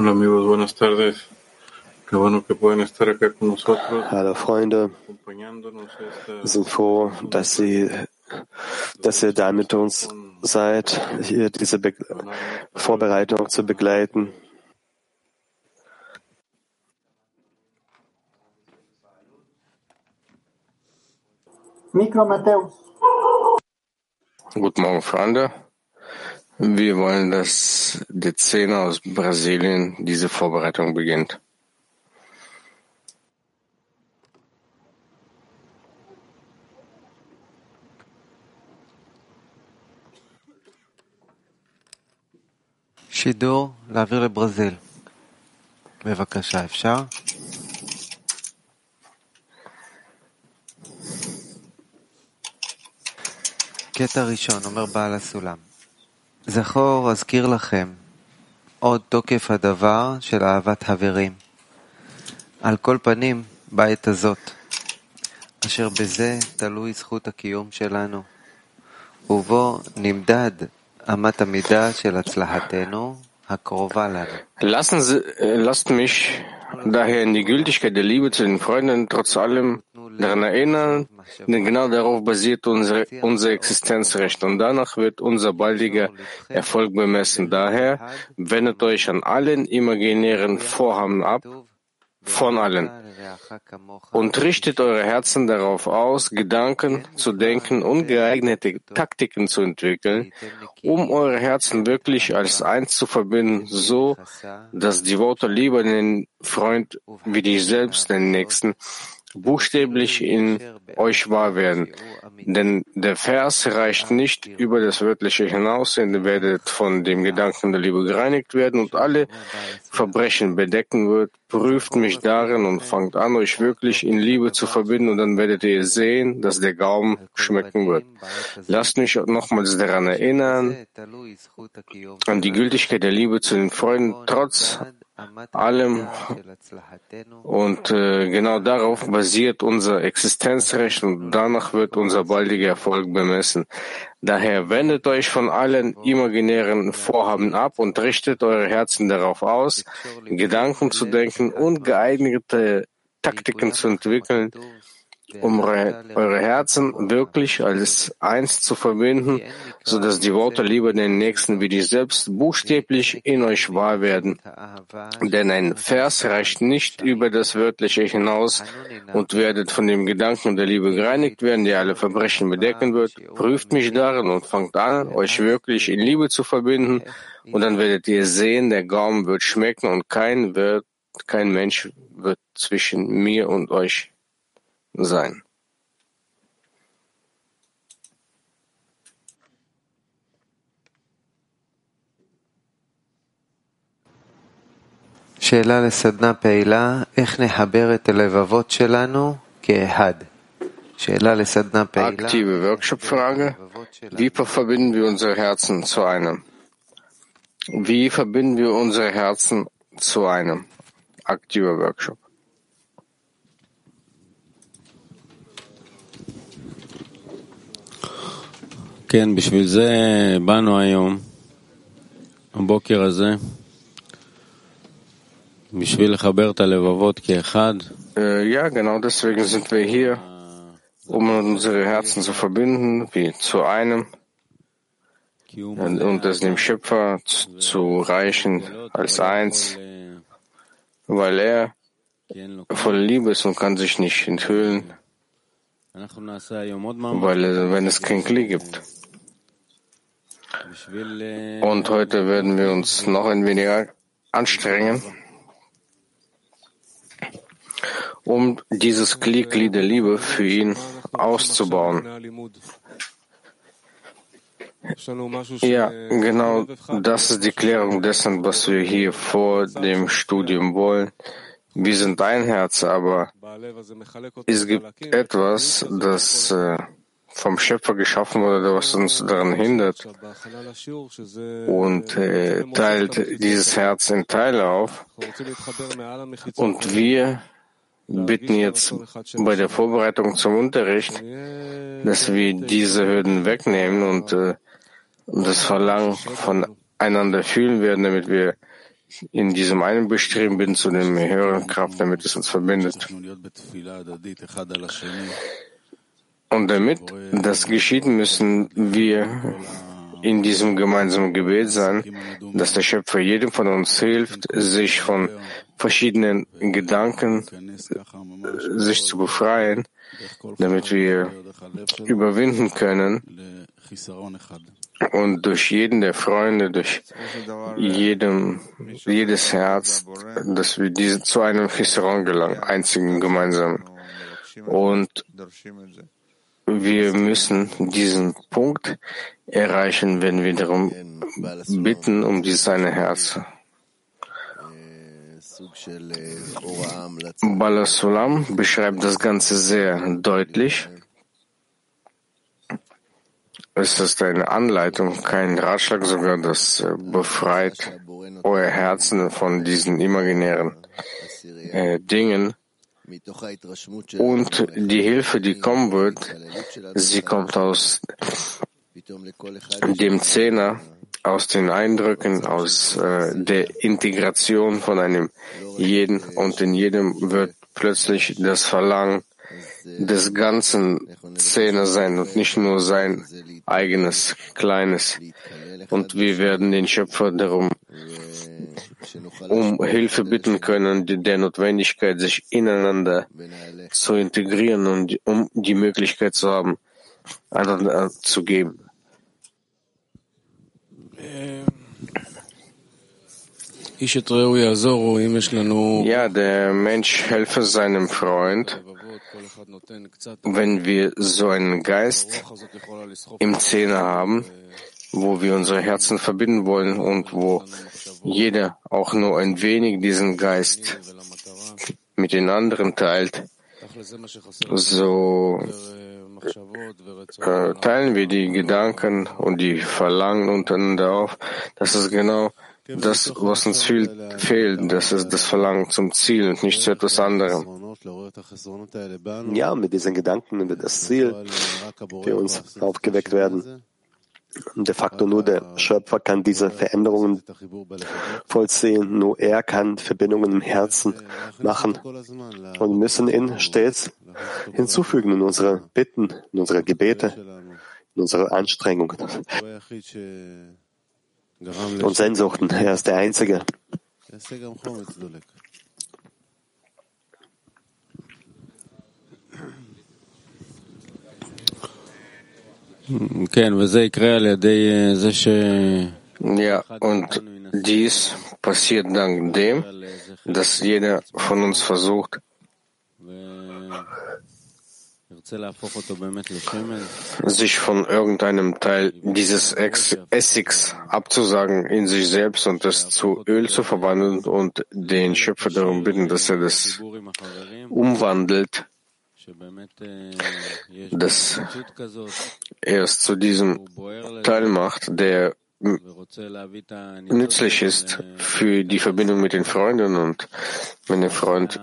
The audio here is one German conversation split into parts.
Hola amigos, buenas tardes. Qué bueno que pueden estar acá con nosotros. Hallo Freunde, wir sind froh, dass Sie, dass ihr da mit uns seid, hier diese Be Vorbereitung zu begleiten. Mikro Matthäus. Guten Morgen, Freunde. Wir wollen, dass der Zehner aus Brasilien diese Vorbereitung beginnt. שידור להעביר לברזיל. בבקשה, אפשר? קטע ראשון, אומר בעל הסולם. זכור, אזכיר לכם, עוד תוקף הדבר של אהבת חברים. על כל פנים, בעת הזאת, אשר בזה תלוי זכות הקיום שלנו, ובו נמדד אמת המידה של הצלחתנו הקרובה לנו. Lassen Sie, äh, lasst mich daher in die Gültigkeit der Liebe zu den Freunden trotz allem daran erinnern, denn genau darauf basiert unsere, unser Existenzrecht und danach wird unser baldiger Erfolg bemessen. Daher wendet euch an allen imaginären Vorhaben ab, von allen, und richtet eure Herzen darauf aus, Gedanken zu denken und geeignete Taktiken zu entwickeln, um eure Herzen wirklich als eins zu verbinden, so dass die Worte lieber den Freund wie dich selbst, den Nächsten, buchstäblich in euch wahr werden. Denn der Vers reicht nicht über das Wörtliche hinaus, denn ihr werdet von dem Gedanken der Liebe gereinigt werden und alle Verbrechen bedecken wird. Prüft mich darin und fangt an, euch wirklich in Liebe zu verbinden und dann werdet ihr sehen, dass der Gaumen schmecken wird. Lasst mich nochmals daran erinnern, an die Gültigkeit der Liebe zu den Freunden, trotz allem. Und äh, genau darauf basiert unser Existenzrecht und danach wird unser baldiger Erfolg bemessen. Daher wendet euch von allen imaginären Vorhaben ab und richtet eure Herzen darauf aus, Gedanken zu denken und geeignete Taktiken zu entwickeln, um eure Herzen wirklich als eins zu verbinden, so dass die Worte lieber den Nächsten wie dich selbst buchstäblich in euch wahr werden. Denn ein Vers reicht nicht über das Wörtliche hinaus und werdet von dem Gedanken der Liebe gereinigt werden, der alle Verbrechen bedecken wird. Prüft mich darin und fangt an, euch wirklich in Liebe zu verbinden, und dann werdet ihr sehen, der Gaumen wird schmecken und kein wird, kein Mensch wird zwischen mir und euch sein. שאלה לסדנה פעילה, איך נחבר את הלבבות שלנו כאחד? שאלה לסדנה פעילה. Aktive Workshop-Frage. Wie verbinden wir unsere Herzen zu einem? Wie verbinden wir unsere Herzen zu einem? Aktiver Workshop. כן, בשביל זה באנו היום, הבוקר הזה, בשביל לחבר את הלבבות כאחד. Äh, ja, genau deswegen sind wir hier, um unsere Herzen zu verbinden, wie zu einem und es dem Schöpfer zu reichen als eins, weil er voll Liebe ist und kann sich nicht enthüllen, weil wenn es kein Kli gibt. Und heute werden wir uns noch ein wenig anstrengen, um dieses Kli-Kli der Liebe für ihn auszubauen. Ja, genau das ist die Klärung dessen, was wir hier vor dem Studium wollen. Wir sind ein Herz, aber es gibt etwas, das äh, vom Schöpfer geschaffen wurde, was uns daran hindert und äh, teilt dieses Herz in Teile auf. Und wir bitten jetzt bei der Vorbereitung zum Unterricht, dass wir diese Hürden wegnehmen und äh, das Verlangen voneinander fühlen werden, damit wir in diesem einen Bestreben bin zu dem höheren Kraft, damit es uns verbindet. Und damit das geschieht, müssen wir in diesem gemeinsamen Gebet sein, dass der Schöpfer jedem von uns hilft, sich von verschiedenen Gedanken sich zu befreien, damit wir überwinden können und durch jeden der Freunde, durch jedem, jedes Herz, dass wir diese, zu einem Chisaron gelangen, einzigen gemeinsamen. Und wir müssen diesen Punkt erreichen, wenn wir darum bitten, um dieses eine Herz. Balasulam beschreibt das Ganze sehr deutlich. Es ist eine Anleitung, kein Ratschlag, sogar das befreit euer Herzen von diesen imaginären äh, Dingen, und die Hilfe, die kommen wird, sie kommt aus dem Zehner, aus den Eindrücken, aus äh, der Integration von einem jeden und in jedem wird plötzlich das Verlangen des ganzen Zehner sein und nicht nur sein eigenes kleines. Und wir werden den Schöpfer darum um Hilfe bitten können, der Notwendigkeit, sich ineinander zu integrieren und um die Möglichkeit zu haben, einander zu geben. Ja, der Mensch helfe seinem Freund, wenn wir so einen Geist im Zehner haben, wo wir unsere Herzen verbinden wollen und wo jeder auch nur ein wenig diesen Geist mit den anderen teilt, so äh, teilen wir die Gedanken und die Verlangen untereinander auf. Das ist genau das, was uns viel, fehlt. Das ist das Verlangen zum Ziel und nicht zu etwas anderem. Ja, mit diesen Gedanken über das Ziel, für uns aufgeweckt werden. De facto nur der Schöpfer kann diese Veränderungen vollziehen. Nur er kann Verbindungen im Herzen machen und müssen ihn stets hinzufügen in unsere Bitten, in unsere Gebete, in unsere Anstrengungen und Sehnsuchten. Er ist der Einzige. Ja, und dies passiert dank dem, dass jeder von uns versucht, sich von irgendeinem Teil dieses Essigs abzusagen in sich selbst und es zu Öl zu verwandeln und den Schöpfer darum bitten, dass er das umwandelt dass er es zu diesem Teil macht, der nützlich ist für die Verbindung mit den Freunden und wenn der Freund,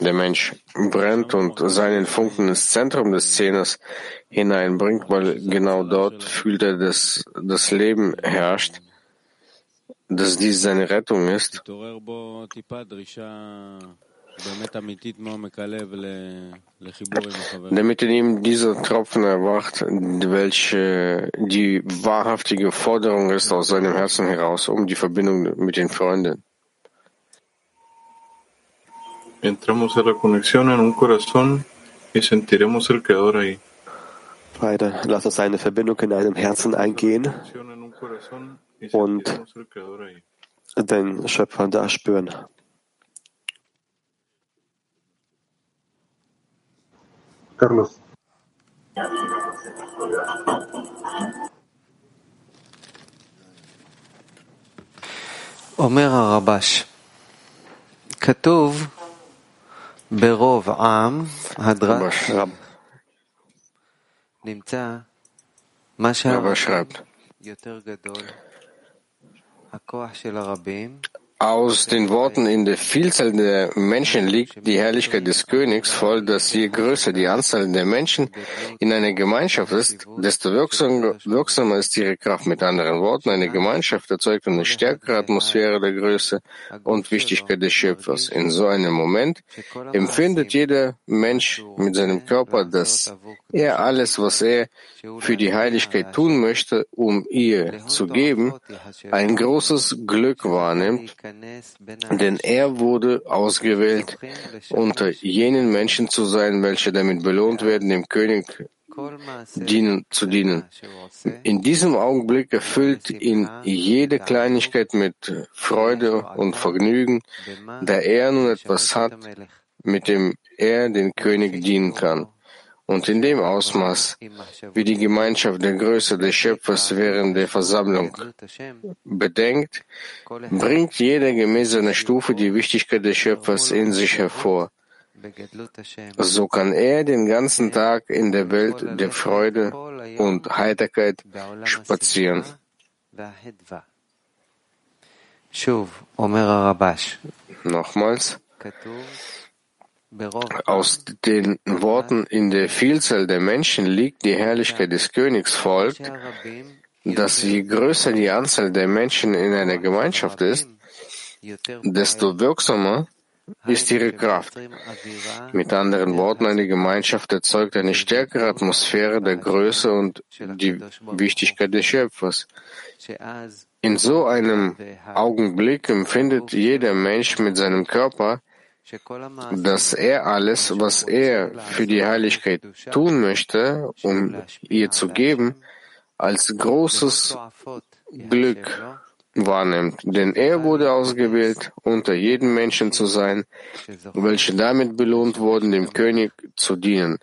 der Mensch brennt und seinen Funken ins Zentrum des Zehners hineinbringt, weil genau dort fühlt er, dass das Leben herrscht, dass dies seine Rettung ist, damit in ihm dieser Tropfen erwacht, welche die wahrhaftige Forderung ist aus seinem Herzen heraus, um die Verbindung mit den Freunden. Entramos a la conexión en un corazón y sentiremos el Creador ahí. Weiter, lass uns eine Verbindung in einem Herzen eingehen und den Schöpfer da spüren. Carlos. אומר הרבש, כתוב ברוב עם הדרש נמצא מה שהרבה יותר גדול, הכוח של הרבים Aus den Worten in der Vielzahl der Menschen liegt die Herrlichkeit des Königs voll, dass je größer die Anzahl der Menschen in einer Gemeinschaft ist, desto wirksamer ist ihre Kraft. Mit anderen Worten, eine Gemeinschaft erzeugt eine stärkere Atmosphäre der Größe und Wichtigkeit des Schöpfers. In so einem Moment empfindet jeder Mensch mit seinem Körper, dass er alles, was er für die Heiligkeit tun möchte, um ihr zu geben, ein großes Glück wahrnimmt, denn er wurde ausgewählt, unter jenen Menschen zu sein, welche damit belohnt werden, dem König dienen, zu dienen. In diesem Augenblick erfüllt ihn jede Kleinigkeit mit Freude und Vergnügen, da er nun etwas hat, mit dem er den König dienen kann und in dem Ausmaß, wie die Gemeinschaft der Größe des Schöpfers während der Versammlung bedenkt, bringt jeder gemäß seiner Stufe die Wichtigkeit des Schöpfers in sich hervor. So kann er den ganzen Tag in der Welt der Freude und Heiterkeit spazieren. Nochmals. Aus den Worten in der Vielzahl der Menschen liegt die Herrlichkeit des Königs folgt, dass je größer die Anzahl der Menschen in einer Gemeinschaft ist, desto wirksamer ist ihre Kraft. Mit anderen Worten, eine Gemeinschaft erzeugt eine stärkere Atmosphäre der Größe und die Wichtigkeit des Schöpfers. In so einem Augenblick empfindet jeder Mensch mit seinem Körper, dass er alles, was er für die Heiligkeit tun möchte, um ihr zu geben, als großes Glück wahrnimmt, denn er wurde ausgewählt, unter jedem Menschen zu sein, welche damit belohnt wurden, dem König zu dienen.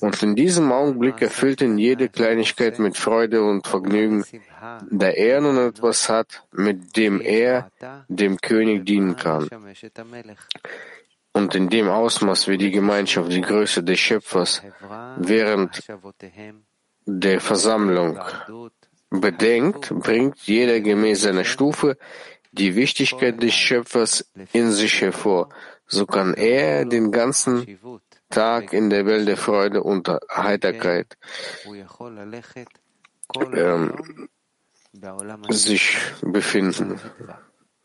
Und in diesem Augenblick erfüllt ihn jede Kleinigkeit mit Freude und Vergnügen, da er nun etwas hat, mit dem er dem König dienen kann. Und in dem Ausmaß, wie die Gemeinschaft die Größe des Schöpfers während der Versammlung bedenkt, bringt jeder gemäß seiner Stufe die Wichtigkeit des Schöpfers in sich hervor. So kann er den ganzen Tag in der Welt der Freude und Heiterkeit. Ähm, sich befinden,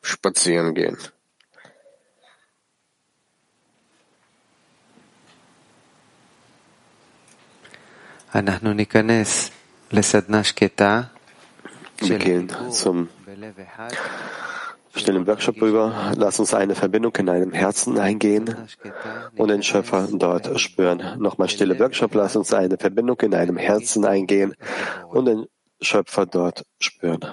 spazieren gehen. Wir gehen zum stillen Workshop rüber. Lass uns eine Verbindung in einem Herzen eingehen und den Schöpfer dort spüren. Nochmal stille Workshop. Lass uns eine Verbindung in einem Herzen eingehen und den Schöpfer dort spüren.